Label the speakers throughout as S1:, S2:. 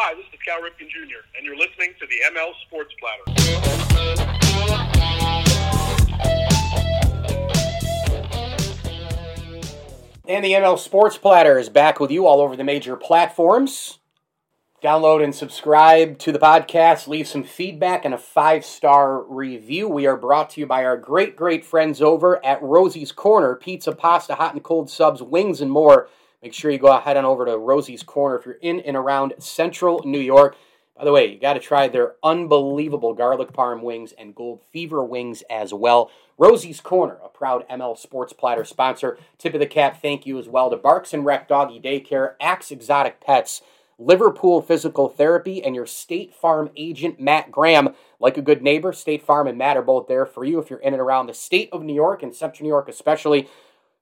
S1: Hi, this is Cal Ripken Jr., and you're listening to the ML Sports Platter.
S2: And the ML Sports Platter is back with you all over the major platforms. Download and subscribe to the podcast. Leave some feedback and a five star review. We are brought to you by our great, great friends over at Rosie's Corner pizza, pasta, hot and cold subs, wings, and more. Make sure you go ahead on over to Rosie's Corner if you're in and around central New York. By the way, you got to try their unbelievable garlic parm wings and gold fever wings as well. Rosie's Corner, a proud ML Sports Platter sponsor. Tip of the cap, thank you as well to Barks and Rec Doggy Daycare, Axe Exotic Pets, Liverpool Physical Therapy, and your State Farm agent, Matt Graham. Like a good neighbor, State Farm and Matt are both there for you if you're in and around the state of New York and Central New York especially.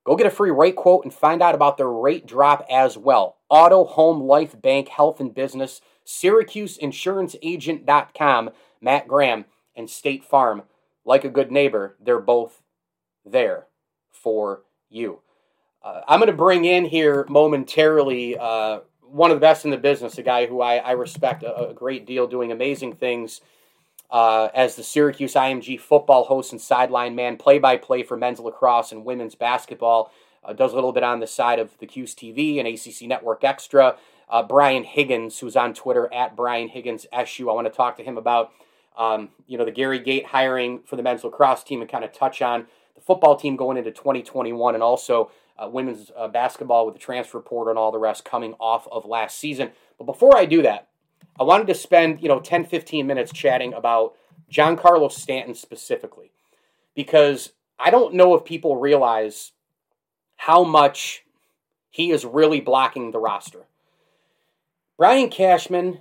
S2: Go get a free rate quote and find out about their rate drop as well. Auto, Home, Life, Bank, Health, and Business, SyracuseInsuranceAgent.com, Matt Graham, and State Farm. Like a good neighbor, they're both there for you. Uh, I'm going to bring in here momentarily uh, one of the best in the business, a guy who I, I respect a, a, great deal, doing amazing things uh, as the Syracuse IMG football host and sideline man, play by play for men's lacrosse and women's basketball. Uh, does a little bit on the side of the Cuse TV and ACC Network Extra. Uh, Brian Higgins, who's on Twitter at Brian Higgins SU. I want to talk to him about um, you know the Gary Gait hiring for the men's lacrosse team and kind of touch on the football team going into 2021 and also uh, women's uh, basketball with the transfer portal and all the rest coming off of last season. But before I do that, I wanted to spend, you know, 10, 15 minutes chatting about Giancarlo Stanton specifically. Because I don't know if people realize how much he is really blocking the roster. Brian Cashman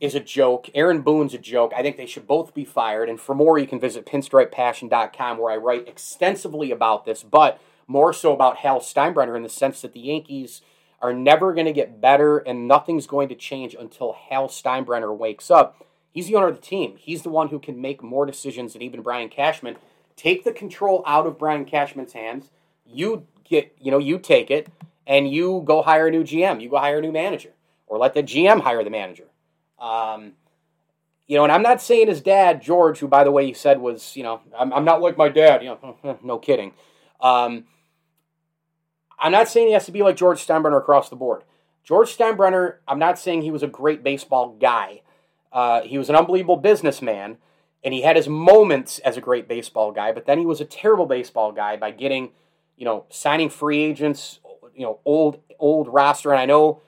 S2: is a joke. Aaron Boone's a joke. I think they should both be fired. And for more, you can visit pinstripepassion.com where I write extensively about this, but more so about Hal Steinbrenner in the sense that the Yankees are never going to get better and nothing's going to change until Hal Steinbrenner wakes up. He's the owner of the team. He's the one who can make more decisions than even Brian Cashman. Take the control out of Brian Cashman's hands. You get, you know, you take it and you go hire a new GM. You go hire a new manager or let the GM hire the manager. Um, you know, and I'm not saying his dad, George, who, by the way, he said was, you know, I'm, I'm not like my dad. You know, no kidding. Um, I'm not saying he has to be like George Steinbrenner across the board. George Steinbrenner, I'm not saying he was a great baseball guy. Uh, he was an unbelievable businessman, and he had his moments as a great baseball guy, but then he was a terrible baseball guy by getting, you know, signing free agents, you know, old old roster. And I know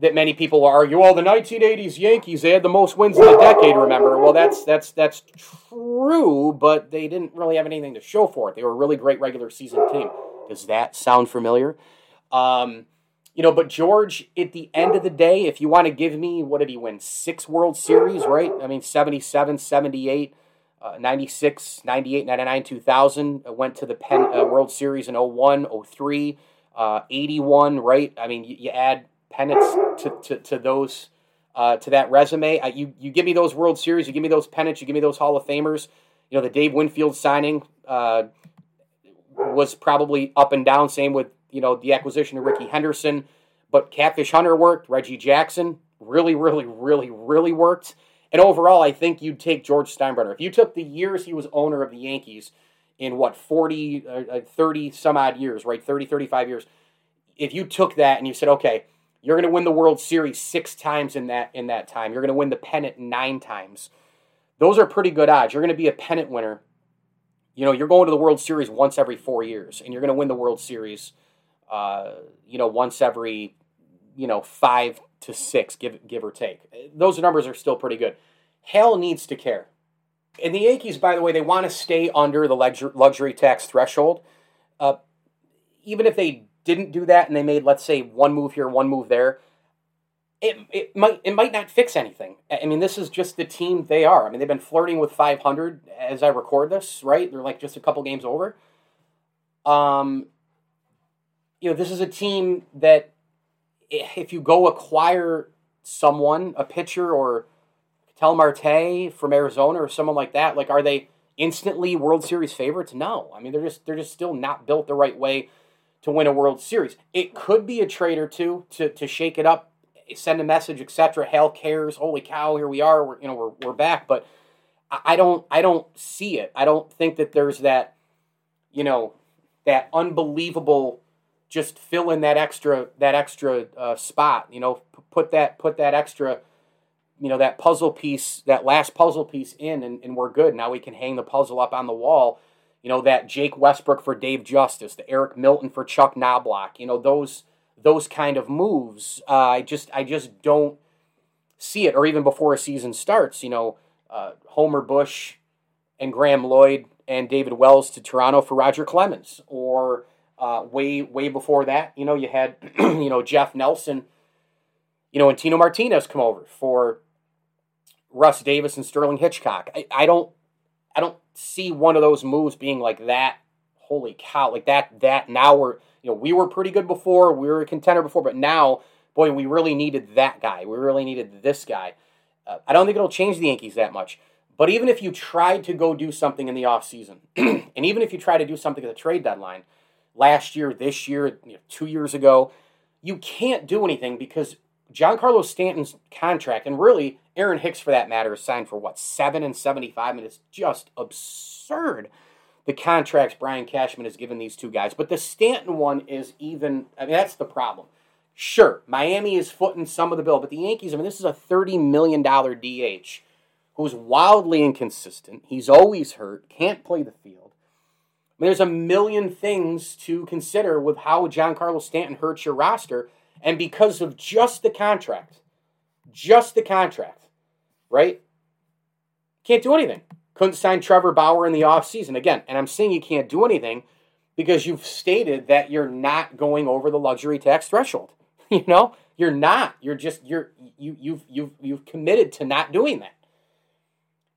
S2: that many people will argue, well, the 1980s Yankees, they had the most wins in the decade, remember? Well, that's that's that's true, but they didn't really have anything to show for it. They were a really great regular season team. Does that sound familiar? Um, you know, but George, at the end of the day, if you want to give me, what did he win? Six World Series, right? I mean, 77, 78, uh, 96, 98, 99, 2000. Uh, went to the Penn uh, World Series in 01, 03, uh, 81, right? I mean, you, you add pennants to, to, to those. Uh, to that resume, you you give me those World Series, you give me those pennants, you give me those Hall of Famers. You know the Dave Winfield signing, was probably up and down. Same with you know the acquisition of Rickey Henderson, but Catfish Hunter worked. Reggie Jackson really, really, really, really worked. And overall, I think you'd take George Steinbrenner. If you took the years he was owner of the Yankees in what 40, uh, 30 some odd years, right? 30, 35 years. If you took that and you said, okay, you're going to win the World Series six times in that in that time. You're going to win the pennant nine times. Those are pretty good odds. You're going to be a pennant winner you know, you're going to the World Series once every four years, and you're going to win the World Series, uh, you know, once every, you know, five to six, give give or take. Those numbers are still pretty good. Hal needs to care. And the Yankees, by the way, they want to stay under the luxury tax threshold. Uh, even if they didn't do that and they made, let's say, one move here, one move there, it, it might it might not fix anything. I mean, this is just the team they are. I mean, they've been flirting with 500 as I record this, right? They're like just a couple games over. Um, you know, this is a team that if you go acquire someone, a pitcher or Ketel Marte from Arizona or someone like that, like are they instantly World Series favorites? No. I mean, they're just they're just still not built the right way to win a World Series. It could be a trade or two to to shake it up, send a message, etc. Hell cares. Holy cow, here we are. We're you know we're we're back, but I don't I don't see it. I don't think that there's that you know that unbelievable just fill in that extra that extra uh, spot. You know, put that put that extra you know that puzzle piece that last puzzle piece in and, and we're good now we can hang the puzzle up on the wall you know that jake westbrook for dave justice the eric milton for chuck knoblauch you know those those kind of moves uh, i just i just don't see it or even before a season starts you know uh, homer bush and Graeme lloyd and david wells to toronto for roger clemens or uh, way way before that you know you had you know jeff nelson you know and tino martinez come over for Russ Davis and Sterling Hitchcock. I, I don't I don't see one of those moves being like that. Holy cow! Like that that now we're you know we were pretty good before we were a contender before, but now boy we really needed that guy. We really needed this guy. Uh, I don't think it'll change the Yankees that much. But even if you tried to go do something in the offseason, and even if you try to do something at the trade deadline, last year, this year, you know, two years ago, you can't do anything because Giancarlo Stanton's contract, and really Aaron Hicks for that matter, is signed for what seven and seventy-five, and it's just absurd. The contracts Brian Cashman has given these two guys, but the Stanton one is even. I mean, that's the problem. Sure, Miami is footing some of the bill, but the Yankees. I mean, this is a thirty million dollar DH who's wildly inconsistent. He's always hurt, can't play the field. I mean, there's a million things to consider with how Giancarlo Stanton hurts your roster and because of just the contract, just the contract, right? Can't do anything. Couldn't sign Trevor Bauer in the offseason. Again, and I'm saying you can't do anything because you've stated that you're not going over the luxury tax threshold. You know, you're not. You're just you're you you've you've you've committed to not doing that.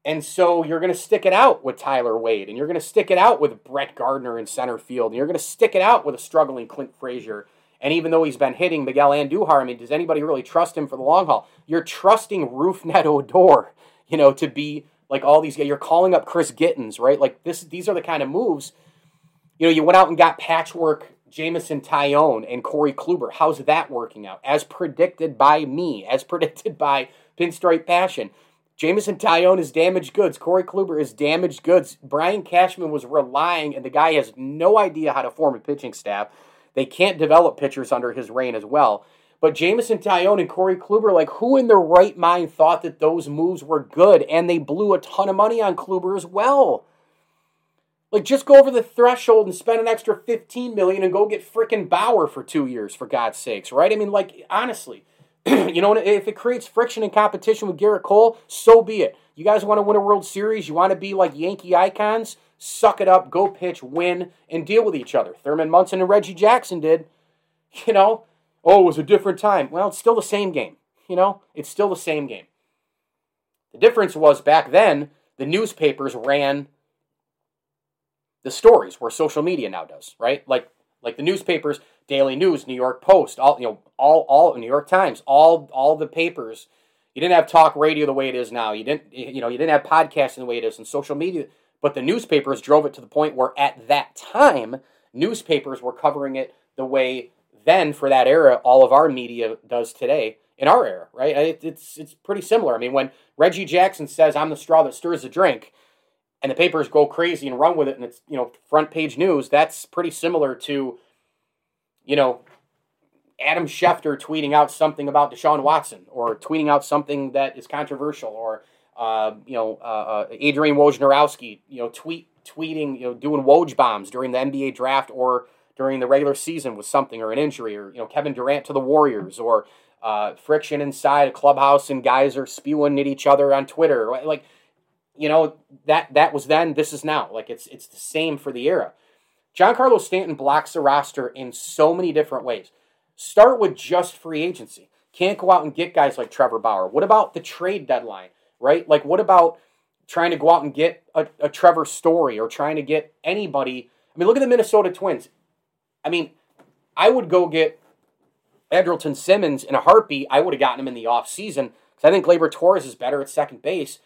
S2: And so you're going to stick it out with Tyler Wade, and you're going to stick it out with Brett Gardner in center field, and you're going to stick it out with a struggling Clint Frazier and even though he's been hitting Miguel Andujar, I mean, does anybody really trust him for the long haul? You're trusting Rougned Odor, you know, to be like all these. You're calling up Chris Gittens, right? Like this, these are the kind of moves. You know, you went out and got patchwork Jameson Taillon and Corey Kluber. How's that working out? As predicted by me, as predicted by Pinstripe Passion. Jameson Taillon is damaged goods. Corey Kluber is damaged goods. Brian Cashman was relying, and the guy has no idea how to form a pitching staff. They can't develop pitchers under his reign as well. But Jameson Taillon and Corey Kluber, like who in their right mind thought that those moves were good? And they blew a ton of money on Kluber as well. Like just go over the threshold and spend an extra 15 million and go get frickin' Bauer for two years, for God's sakes, right? I mean, like, honestly, you know, if it creates friction and competition with Gerrit Cole, so be it. You guys want to win a World Series, you want to be like Yankee icons, suck it up, go pitch, win, and deal with each other. Thurman Munson and Reggie Jackson did. You know, oh, it was a different time. Well, it's still the same game. You know, it's still the same game. The difference was back then, the newspapers ran the stories where social media now does, right? Like like the newspapers, Daily News, New York Post, all you know, all all New York Times, all all the papers. You didn't have talk radio the way it is now. You didn't you know, you didn't have podcasting the way it is and social media but the newspapers drove it to the point where at that time, newspapers were covering it the way then for that era all of our media does today in our era, right? It, it's it's pretty similar. I mean, when Reggie Jackson says I'm the straw that stirs the drink, and the papers go crazy and run with it, and it's you know front page news. That's pretty similar to, you know, Adam Schefter tweeting out something about Deshaun Watson, or tweeting out something that is controversial, or uh, you know, uh, uh, Adrian Wojnarowski, you know, tweet tweeting, you know, doing Woj bombs during the NBA draft or during the regular season with something or an injury, or you know, Kevin Durant to the Warriors, or uh, friction inside a clubhouse and guys are spewing at each other on Twitter, like you know that that was then. This is now. Like it's it's the same for the era. Giancarlo Stanton blocks the roster in so many different ways. Start with just free agency. Can't go out and get guys like Trevor Bauer. What about the trade deadline, right? Like, what about trying to go out and get a, a Trevor Story or trying to get anybody? I mean, look at the Minnesota Twins. I mean, I would go get Andrelton Simmons in a heartbeat. I would have gotten him in the offseason because I think Gleyber Torres is better at second base.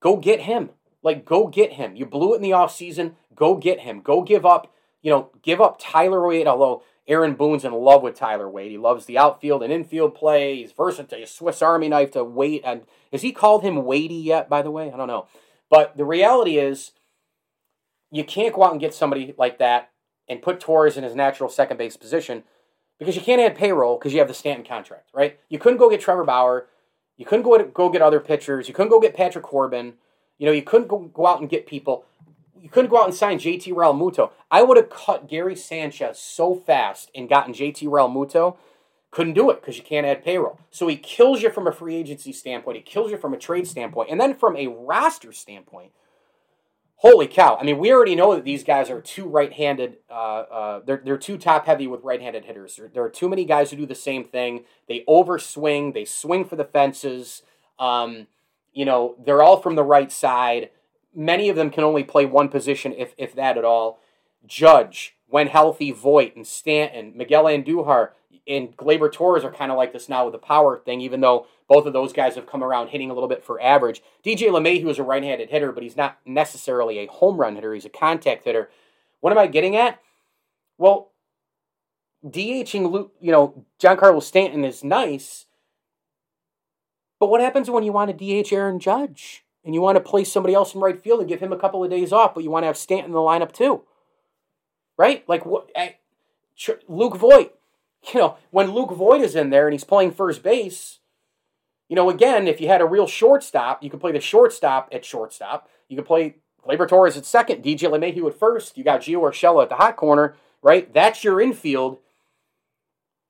S2: Go get him. Like, go get him. You blew it in the offseason. Go get him. Go give up, you know, give up Tyler Wade, although Aaron Boone's in love with Tyler Wade. He loves the outfield and infield play. He's versatile. Swiss Army knife to wait. And has he called him Wadey yet, by the way? I don't know. But the reality is, you can't go out and get somebody like that and put Torres in his natural second base position because you can't add payroll because you have the Stanton contract, right? You couldn't go get Trevor Bauer. You couldn't go, go get other pitchers. You couldn't go get Patrick Corbin. You know, you couldn't go, go out and get people. You couldn't go out and sign JT Realmuto. I would have cut Gary Sanchez so fast and gotten JT Realmuto. Couldn't do it because you can't add payroll. So he kills you from a free agency standpoint. He kills you from a trade standpoint. And then from a roster standpoint, holy cow. I mean, we already know that these guys are too right handed. Uh, uh, they're, they're too top heavy with right handed hitters. There, there, are too many guys who do the same thing. They overswing, they swing for the fences. Um, you know, they're all from the right side. Many of them can only play one position, if, if that at all. Judge, when healthy, Voit and Stanton, Miguel Andujar, and Gleyber Torres are kind of like this now with the power thing, even though both of those guys have come around hitting a little bit for average. DJ LeMahieu is a right-handed hitter, but he's not necessarily a home run hitter. He's a contact hitter. What am I getting at? Well, DHing, Luke, you know, Giancarlo Stanton is nice, but what happens when you want to DH Aaron Judge and you want to place somebody else in right field and give him a couple of days off, but you want to have Stanton in the lineup too? Right? Like what? I, Luke Voit. You know, when Luke Voit is in there and he's playing first base, you know, again, if you had a real shortstop, you could play the shortstop at shortstop. You could play Gleyber Torres at second, DJ LeMahieu at first. You got Gio Urshela at the hot corner, right? That's your infield.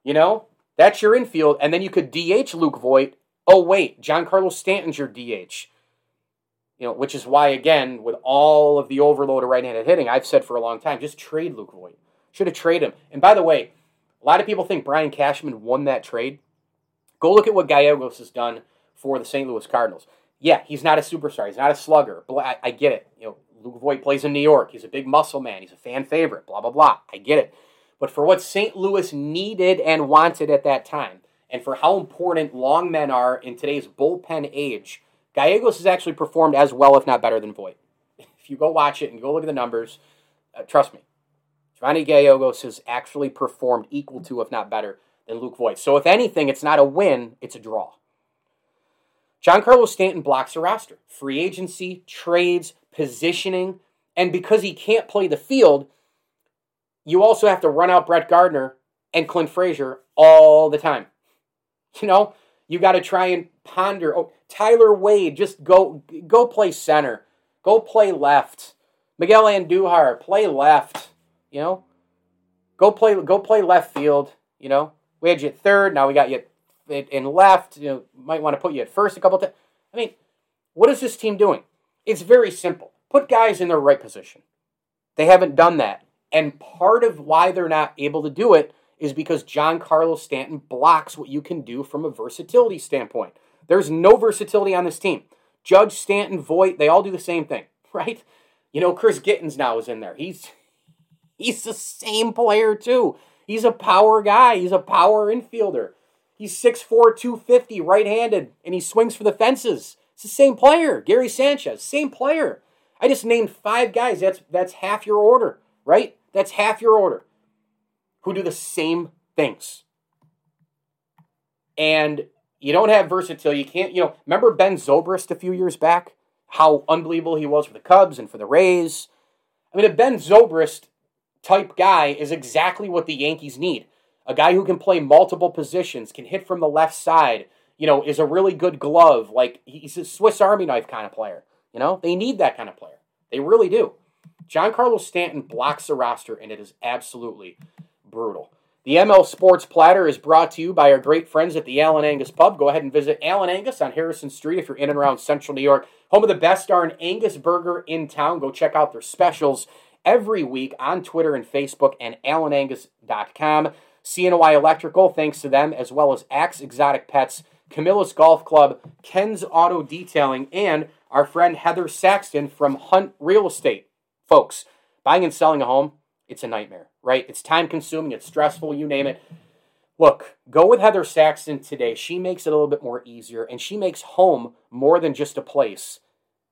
S2: You know, that's your infield. And then you could DH Luke Voit oh wait, Giancarlo Stanton's your DH. You know, which is why again, with all of the overload of right-handed hitting, I've said for a long time, just trade Luke Voit. Should have traded him. And by the way, a lot of people think Brian Cashman won that trade. Go look at what Gallegos has done for the St. Louis Cardinals. Yeah, he's not a superstar. He's not a slugger. I, I get it. You know, Luke Voit plays in New York. He's a big muscle man. He's a fan favorite. Blah blah blah. I get it. But for what St. Louis needed and wanted at that time, and for how important long men are in today's bullpen age, Gallegos has actually performed as well, if not better, than Voit. If you go watch it and go look at the numbers, uh, trust me, Giovanny Gallegos has actually performed equal to, if not better, than Luke Voit. So, if anything, it's not a win, it's a draw. Giancarlo Stanton blocks a roster. Free agency, trades, positioning, and because he can't play the field, you also have to run out Brett Gardner and Clint Frazier all the time. You know, you got to try and ponder. Oh, Tyler Wade, just go go play center, go play left. Miguel Andujar, play left. You know, go play go play left field. You know, we had you at third. Now we got you in left. You know, might want to put you at first a couple times. I mean, what is this team doing? It's very simple. Put guys in their right position. They haven't done that, and part of why they're not able to do it is because Giancarlo Stanton blocks what you can do from a versatility standpoint. There's no versatility on this team. Judge, Stanton, Voit, they all do the same thing, right? You know, Chris Gittens now is in there. He's he's the same player too. He's a power guy. He's a power infielder. He's 6'4", 250, right-handed, and he swings for the fences. It's the same player. Gary Sanchez, same player. I just named five guys. That's that's half your order, right? That's half your order who do the same things. And you don't have versatility. You can't, you know, remember Ben Zobrist a few years back? How unbelievable he was for the Cubs and for the Rays. I mean, a Ben Zobrist type guy is exactly what the Yankees need. A guy who can play multiple positions, can hit from the left side, you know, is a really good glove. Like, he's a Swiss Army knife kind of player. You know, they need that kind of player. They really do. Giancarlo Stanton blocks the roster, and it is absolutely brutal. The ML Sports Platter is brought to you by our great friends at the Allen Angus Pub. Go ahead and visit Allen Angus on Harrison Street if you're in and around Central New York. Home of the best darn Angus burger in town. Go check out their specials every week on Twitter and Facebook and AllenAngus.com. CNY Electrical, thanks to them, as well as Axe Exotic Pets, Camillus Golf Club, Ken's Auto Detailing, and our friend Heather Saxton from Hunt Real Estate. Folks, buying and selling a home, it's a nightmare, right? It's time consuming, it's stressful, you name it. Look, go with Heather Saxton today. She makes it a little bit more easier, and she makes home more than just a place.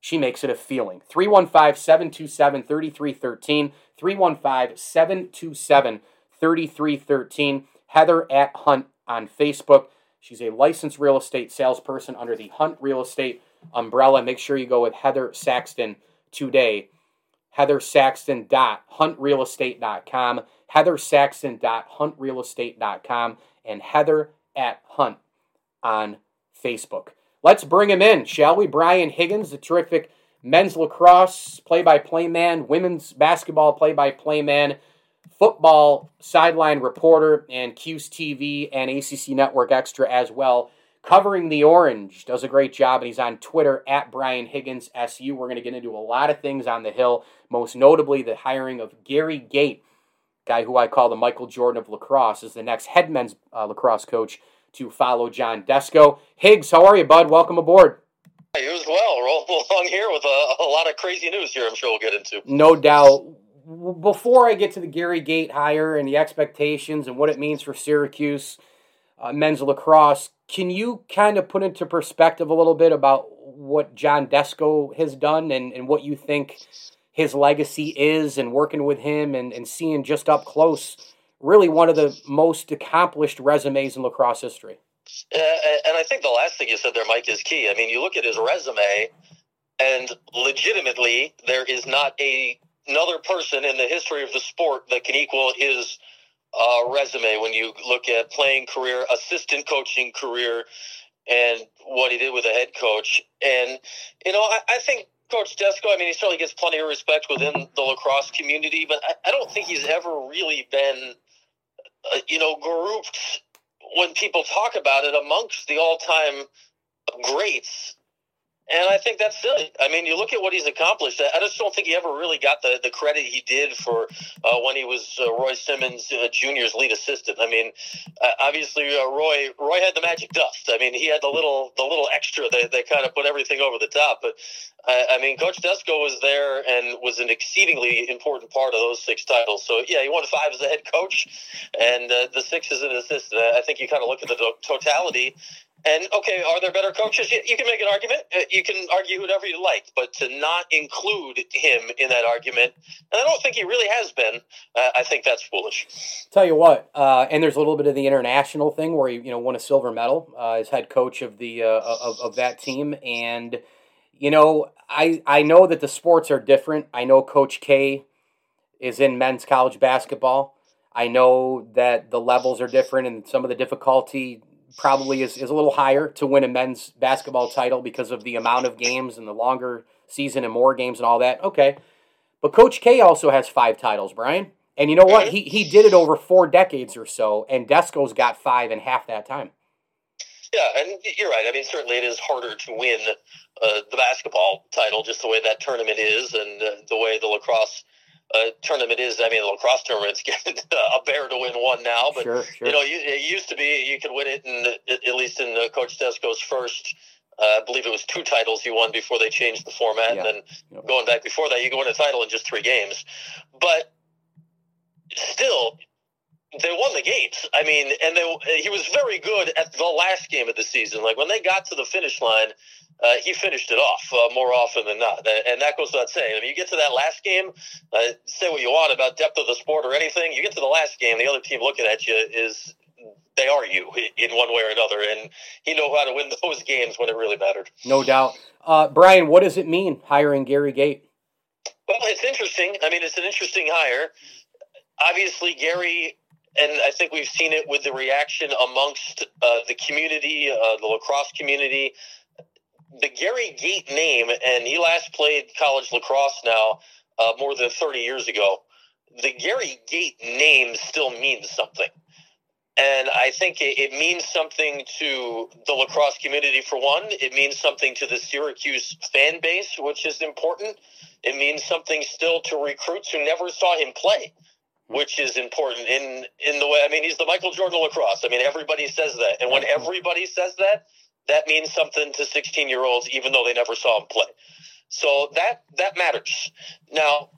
S2: She makes it a feeling. 315 727 3313. 315 727 3313. Heather at Hunt on Facebook. She's a licensed real estate salesperson under the Hunt Real Estate umbrella. Make sure you go with Heather Saxton today. HeatherSaxton.huntrealestate.com. HeatherSaxton.huntrealestate.com. And Heather at Hunt on Facebook. Let's bring him in, shall we? Brian Higgins, the terrific men's lacrosse play by play man, women's basketball play by play man, football sideline reporter, and Cuse TV and ACC Network Extra as well. Covering the Orange does a great job, and he's on Twitter at Brian Higgins SU. We're going to get into a lot of things on the Hill, most notably the hiring of Gary Gait, guy who I call the Michael Jordan of lacrosse, as the next head men's uh, lacrosse coach to follow John Desko. Higgs, how are you, bud? Welcome aboard.
S3: Hey, you as well. Roll along here with a, a lot of crazy news here. I'm sure we'll get into.
S2: No doubt. Before I get to the Gary Gait hire and the expectations and what it means for Syracuse uh, men's lacrosse, can you kind of put into perspective a little bit about what John Desko has done and, and what you think his legacy is and working with him and, and seeing just up close really one of the most accomplished resumes in lacrosse history.
S3: Uh, and I think the last thing you said there, Mike, is key. I mean, you look at his resume, and legitimately, there is not a another person in the history of the sport that can equal his uh, resume when you look at playing career, assistant coaching career, and what he did with a head coach. And you know, I, I think Coach Desko, I mean, he certainly gets plenty of respect within the lacrosse community, but I, I don't think he's ever really been uh, you know, grouped when people talk about it amongst the all-time greats and I think that's silly. I mean, you look at what he's accomplished. I just don't think he ever really got the, the credit he did for uh, when he was uh, Roy Simmons uh, Jr.'s lead assistant. I mean, uh, obviously uh, Roy Roy had the magic dust. I mean, he had the little the little extra that, that kind of put everything over the top. But I mean, Coach Desko was there and was an exceedingly important part of those six titles. So yeah, he won five as a head coach, and uh, the six as an assistant. I think you kind of look at the totality and okay, are there better coaches? You, can make an argument. Uh, you can argue whatever you like, but to not include him in that argument, and I don't think he really has been. Uh, I think that's foolish.
S2: Tell you what, uh, and there's a little bit of the international thing where he, you know, won a silver medal uh, as head coach of the uh, of, of that team, and you know, I I know that the sports are different. I know Coach K is in men's college basketball. I know that the levels are different and some of the difficulty probably is, is a little higher to win a men's basketball title because of the amount of games and the longer season and more games and all that. Okay. But Coach K also has five titles, Brian. And you know what? He, he did it over four decades or so, and Desko's got five in half that time.
S3: Yeah, and you're right. I mean, certainly it is harder to win uh, the basketball title, just the way that tournament is, and uh, the way the lacrosse uh, tournament is. I mean, the lacrosse tournament's getting a bear to win one now, but
S2: sure, sure.
S3: you know, you, it used to be you could win it, in at least in uh, Coach Desko's first. Uh, I believe it was two titles he won before they changed the format, yeah. and then yep. going back before that, you could win a title in just three games. But still, they won the games. I mean, and they, he was very good at the last game of the season. Like when they got to the finish line, uh, he finished it off uh, more often than not. And that goes without saying. I mean, you get to that last game, uh, say what you want about depth of the sport or anything. You get to the last game, the other team looking at you is they are you in one way or another. And he knew how to win those games when it really mattered.
S2: No doubt. Uh, Brian, what does it mean hiring Gary Gait?
S3: Well, it's interesting. I mean, it's an interesting hire. Obviously, Gary and I think we've seen it with the reaction amongst uh, the community, uh, the lacrosse community. The Gary Gait name, and he last played college lacrosse now uh, more than 30 years ago. The Gary Gait name still means something. And I think it, it means something to the lacrosse community, for one. It means something to the Syracuse fan base, which is important. It means something still to recruits who never saw him play Hmm. which is important in in the way. I mean, he's the Michael Jordan lacrosse. I mean, everybody says that, and when hmm. everybody says that, that means something to 16 year olds, even though they never saw him play. So that that matters. Now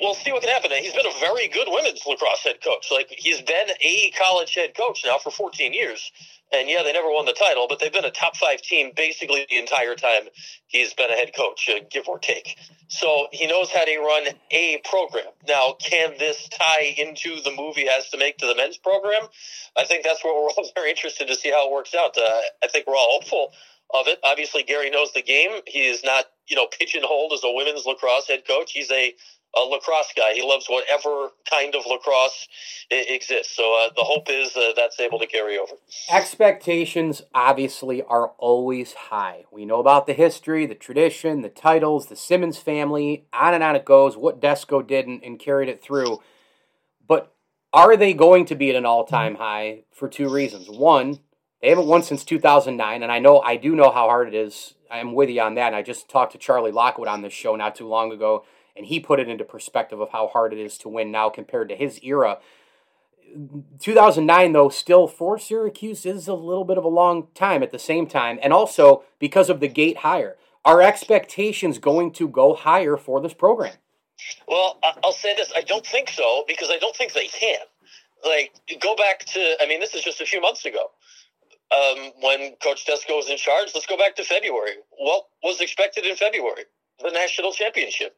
S3: we'll see what can happen. He's been a very good women's lacrosse head coach. Like he's been a college head coach now for 14 years. And yeah, they never won the title, but they've been a top five team basically the entire time he's been a head coach, uh, give or take. So he knows how to run a program. Now, can this tie into the movie has to make to the men's program? I think that's where we're all very interested to see how it works out. Uh, I think we're all hopeful of it. Obviously, Gary knows the game. He is not, you know, pigeonholed as a women's lacrosse head coach. He's a a lacrosse guy. He loves whatever kind of lacrosse exists. So uh, the hope is uh, that's able to carry over.
S2: Expectations obviously are always high. We know about the history, the tradition, the titles, the Simmons family, on and on it goes, what Desko did and, and carried it through. But are they going to be at an all time high for two reasons? One, they haven't won since 2009, and I know I do know how hard it is. I'm with you on that. And I just talked to Charlie Lockwood on this show not too long ago and he put it into perspective of how hard it is to win now compared to his era. 2009 though still for Syracuse is a little bit of a long time at the same time and also because of the Gait higher. Are expectations going to go higher for this program?
S3: Well I'll say this. I don't think so because I don't think they can. Like go back to I mean this is just a few months ago um, when Coach Desko was in charge. Let's go back to February. What was expected in February? The national championship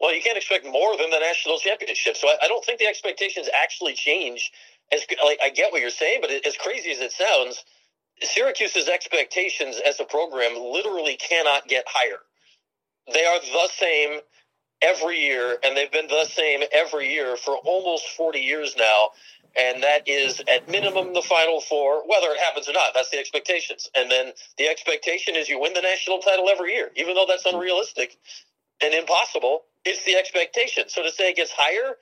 S3: well, you can't expect more than the national championship. So I, I don't think the expectations actually change. As like I get what you're saying, but as crazy as it sounds, Syracuse's expectations as a program literally cannot get higher. They are the same every year, and they've been the same every year for almost 40 years now. And that is at minimum the final four, whether it happens or not. That's the expectations. And then the expectation is you win the national title every year, even though that's unrealistic and impossible it's the expectation. So to say it gets higher,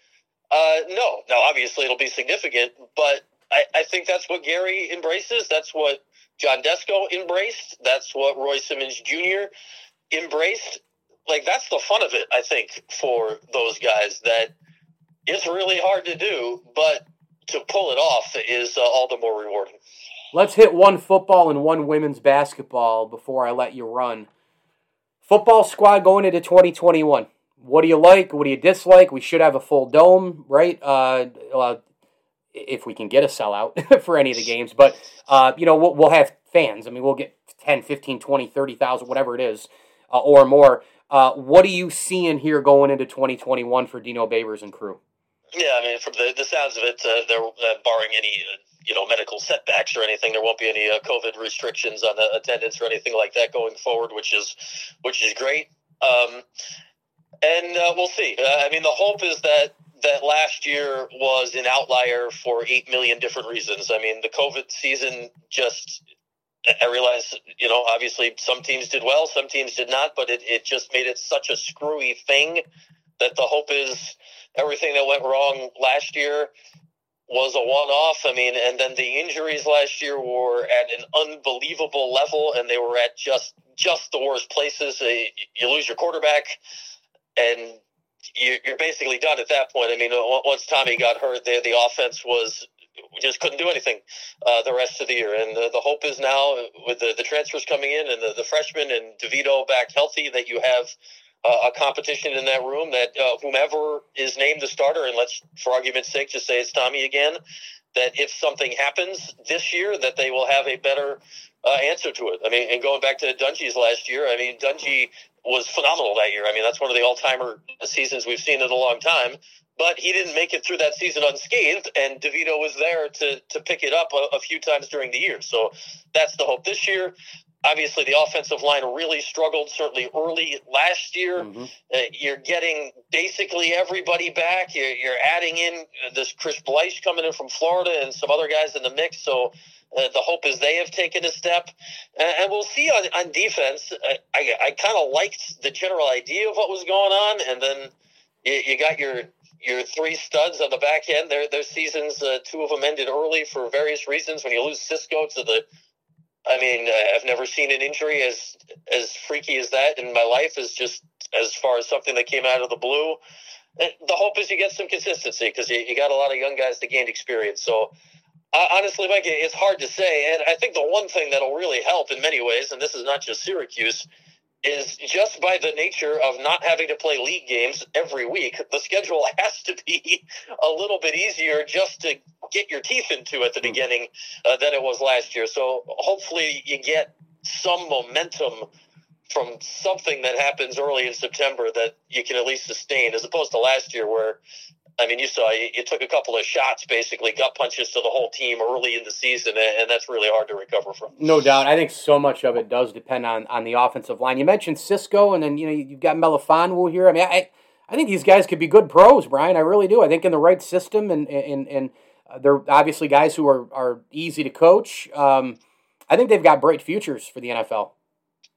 S3: uh, no. Now, obviously, it'll be significant, but I, I think that's what Gary embraces. That's what John Desko embraced. That's what Roy Simmons Jr. embraced. Like, that's the fun of it, I think, for those guys, that it's really hard to do, but to pull it off is uh, all the more rewarding.
S2: Let's hit one football and one women's basketball before I let you run. Football squad going into 2021 what do you like? What do you dislike? We should have a full dome, right? Uh, uh, if we can get a sellout for any of the games. But, uh, you know, we'll, we'll, have fans. I mean, we'll get 10, 15, 20, 30,000, whatever it is, uh, or more. Uh, what are you seeing here going into 2021 for Dino Babers and crew?
S3: Yeah, I mean, from the, the sounds of it, uh, they're barring any you know medical setbacks or anything. There won't be any uh, COVID restrictions on uh, attendance or anything like that going forward, which is which is great. Um, and uh, we'll see. Uh, I mean, the hope is that that last year was an outlier for eight million different reasons. I mean, the COVID season just. I realize, you know, obviously some teams did well, some teams did not, but it, it just made it such a screwy thing that the hope is everything that went wrong last year was a one off. I mean, and then the injuries last year were at an unbelievable level and they were at just just the worst places. Uh, you lose your quarterback and you're basically done at that point. I mean, once Tommy got hurt, the the offense was just couldn't do anything uh, the rest of the year. And the, the hope is now with the, the transfers coming in and the, the freshmen and DeVito back healthy that you have uh, a competition in that room that uh, whomever is named the starter, and let's, for argument's sake, just say it's Tommy again, that if something happens this year, that they will have a better uh, answer to it. I mean, and going back to Dungey's last year, I mean, Dungey was phenomenal that year. I mean, that's one of the all timer seasons we've seen in a long time. But he didn't make it through that season unscathed, and DeVito was there to to pick it up a, a few times during the year. So that's the hope this year. Obviously, the offensive line really struggled, certainly early last year. Mm-hmm. Uh, you're getting basically everybody back. You're, you're adding in this Chris Bleich coming in from Florida and some other guys in the mix. So uh, the hope is they have taken a step, and, and we'll see on, on defense. I, I, I kind of liked the general idea of what was going on, and then you, you got your your three studs on the back end. Their their seasons, uh, two of them ended early for various reasons. When you lose Cisco to the, I mean, I've never seen an injury as as freaky as that in my life. Is just as far as something that came out of the blue. the hope is you get some consistency because you, you got a lot of young guys that gained experience. So uh, honestly, Mike, it's hard to say. And I think the one thing that'll really help in many ways, and this is not just Syracuse, is just by the nature of not having to play league games every week, the schedule has to be a little bit easier just to get your teeth into at the hmm. beginning uh, than it was last year. So hopefully you get some momentum from something that happens early in September that you can at least sustain, as opposed to last year where I mean, you saw it took a couple of shots, basically gut punches to the whole team early in the season, and that's really hard to recover from.
S2: No doubt. I think so much of it does depend on on the offensive line. You mentioned Cisco, and then you know you've got Melifonwu here. I mean, I I think these guys could be good pros, Brian. I really do. I think in the right system, and and and they're obviously guys who are are easy to coach. Um, I think they've got bright futures for the NFL.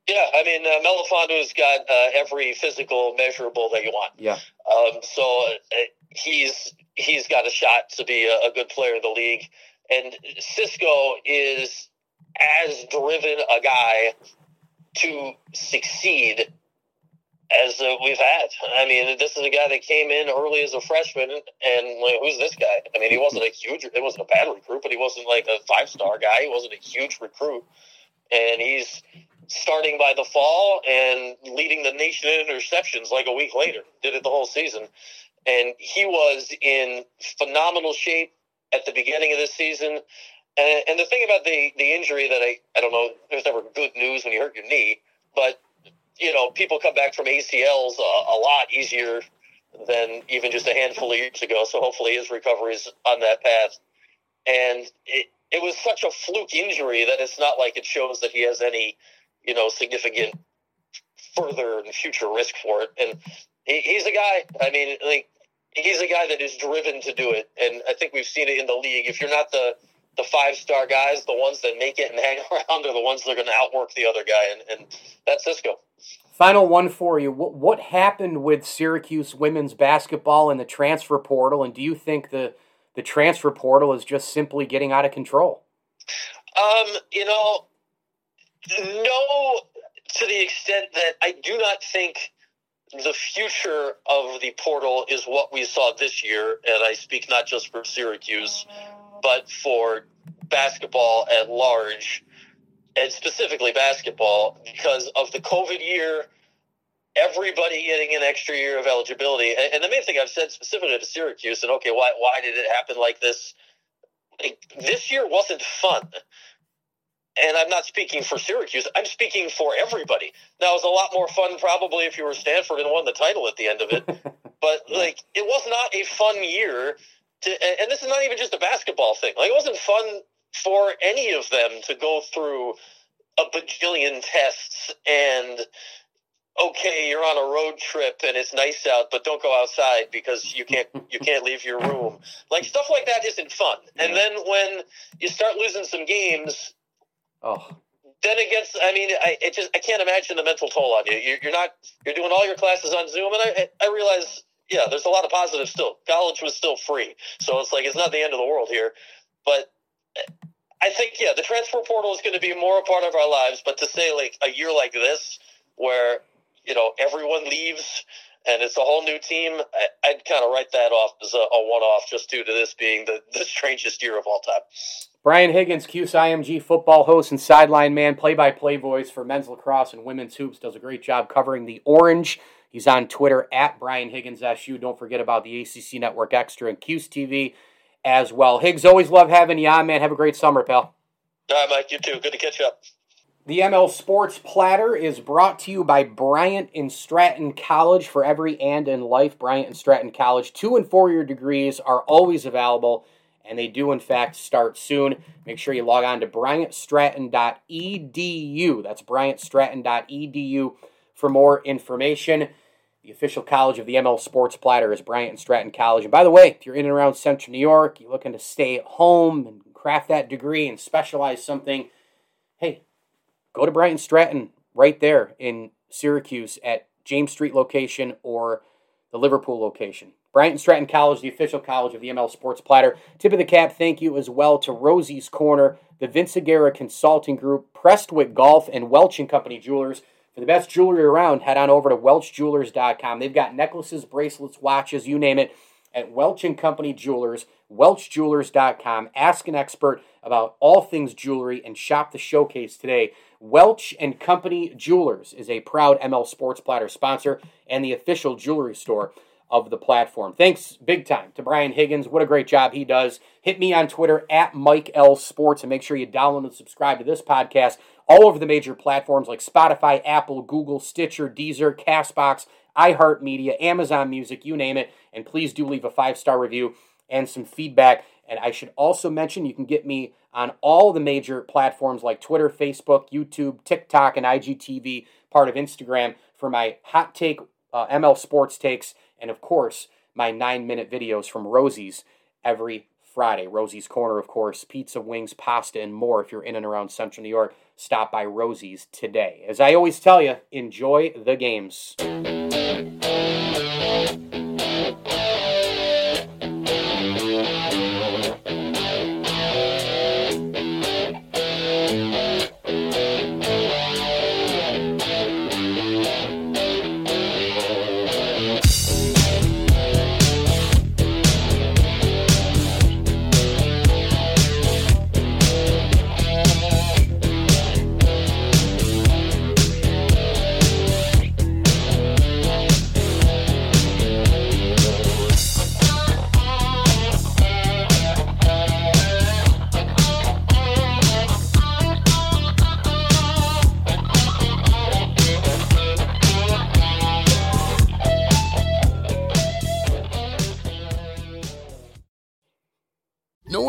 S3: Yeah, I mean, uh, Melifonwu's got uh, every physical measurable that you want.
S2: Yeah.
S3: Um, so uh, he's he's got a shot to be a, a, good player in the league, and Cisco is as driven a guy to succeed as uh, we've had. I mean, this is a guy that came in early as a freshman, and like, who's this guy? I mean, he wasn't a huge, it wasn't a bad recruit, but he wasn't like a five star guy. He wasn't a huge recruit, and he's starting by the fall and leading the nation in interceptions like a week later. Did it the whole season. And he was in phenomenal shape at the beginning of this season. And, and the thing about the, the injury that I, I don't know, there's never good news when you hurt your knee, but, you know, people come back from ACLs a, a lot easier than even just a handful of years ago. So hopefully his recovery is on that path. And it, it was such a fluke injury that it's not like it shows that he has any you know, significant further and future risk for it. And he, he's a guy. I mean, like he's a guy that is driven to do it, and I think we've seen it in the league. If you're not the the five star guys, the ones that make it and hang around, are the ones that are going to outwork the other guy, and, and that's Cisco.
S2: Final one for you. What, what happened with Syracuse women's basketball in the transfer portal, and do you think the the transfer portal is just simply getting out of control?
S3: Um, you know, no, to the extent that I do not think the future of the portal is what we saw this year, and I speak not just for Syracuse, but for basketball at large, and specifically basketball, because of the COVID year, everybody getting an extra year of eligibility. And the main thing I've said specifically to Syracuse, and okay, why why did it happen like this? Like, this year wasn't fun and I'm not speaking for Syracuse. I'm speaking for everybody. Now, it was a lot more fun probably if you were Stanford and won the title at the end of it. but like, it was not a fun year. To, and this is not even just a basketball thing. Like, it wasn't fun for any of them to go through a bajillion tests and okay, you're on a road trip and it's nice out, but don't go outside because you can't you can't leave your room. Like stuff like that isn't fun. And then when you start losing some games
S2: Oh.
S3: Then against, I mean, I it just I can't imagine the mental toll on you. You're, you're not you're doing all your classes on Zoom, and I I realize yeah, there's a lot of positives still. College was still free, so it's like it's not the end of the world here. But I think yeah, the transfer portal is going to be more a part of our lives. But to say like a year like this, where you know everyone leaves and it's a whole new team, I, would kind of write that off as a, a one-off, just due to this being the, the strangest year of all time.
S2: Brian Higgins, Cuse IMG football host and sideline man, play-by-play voice for men's lacrosse and women's hoops, does a great job covering the orange. He's on Twitter at Brian Higgins SU. Don't forget about the ACC Network Extra and Cuse TV as well. Higgs, always love having you on, man. Have a great summer, pal.
S3: All right, Mike. You too. Good to catch up.
S2: The ML Sports Platter is brought to you by Bryant and Stratton College for every and in life. Bryant and Stratton College, two and four year degrees are always available, and they do, in fact, start soon. Make sure you log on to bryantstratton.edu. That's bryantstratton.edu for more information. The official college of the ML Sports Platter is Bryant and Stratton College. And by the way, if you're in and around Central New York, you're looking to stay at home and craft that degree and specialize something, hey, go to Bryant Stratton right there in Syracuse at James Street location or the Liverpool location. Bryant Stratton College, the official college of the ML Sports Platter. Tip of the cap, thank you as well to Rosie's Corner, the Vince Aguirre Consulting Group, Prestwick Golf, and Welch and Company Jewelers. For the best jewelry around, head on over to welchjewelers.com. They've got necklaces, bracelets, watches, you name it, at Welch and Company Jewelers, welchjewelers.com. Ask an expert about all things jewelry and shop the showcase today. Welch and Company Jewelers is a proud ML Sports Platter sponsor and the official jewelry store of the platform. Thanks big time to Brian Higgins. What a great job he does. Hit me on Twitter at Mike L Sports and make sure you download and subscribe to this podcast all over the major platforms like Spotify, Apple, Google, Stitcher, Deezer, Castbox, iHeartMedia, Amazon Music, you name it. And please do leave a five star review and some feedback. And I should also mention you can get me on all the major platforms like Twitter, Facebook, YouTube, TikTok, and IGTV, part of Instagram, for my hot take uh, ML sports takes, and of course, my nine minute videos from Rosie's every Friday. Rosie's Corner, of course, pizza, wings, pasta, and more. If you're in and around Central New York, stop by Rosie's today. As I always tell you, enjoy the games.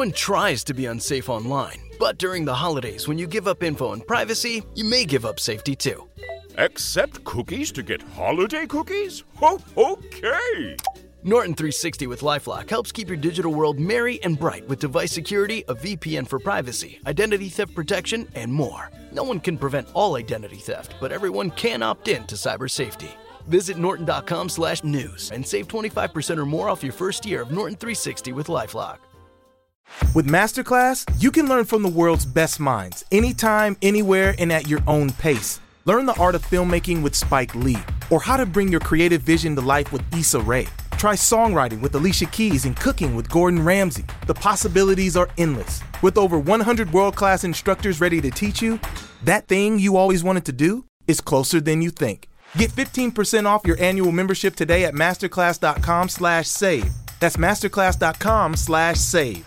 S4: No one tries to be unsafe online, but during the holidays, when you give up info and privacy, you may give up safety too.
S5: Accept cookies to get holiday cookies? Ho, okay!
S4: Norton 360 with Lifelock helps keep your digital world merry and bright with device security, a VPN for privacy, identity theft protection, and more. No one can prevent all identity theft, but everyone can opt in to cyber safety. Visit norton.com slash news and save 25% or more off your first year of Norton 360 with LifeLock.
S6: With Masterclass, you can learn from the world's best minds anytime, anywhere, and at your own pace. Learn the art of filmmaking with Spike Lee, or how to bring your creative vision to life with Issa Rae. Try songwriting with Alicia Keys and cooking with Gordon Ramsay. The possibilities are endless. With over 100 world class instructors ready to teach you, that thing you always wanted to do is closer than you think. Get 15% off your annual membership today at masterclass.com slash save. That's masterclass.com slash save.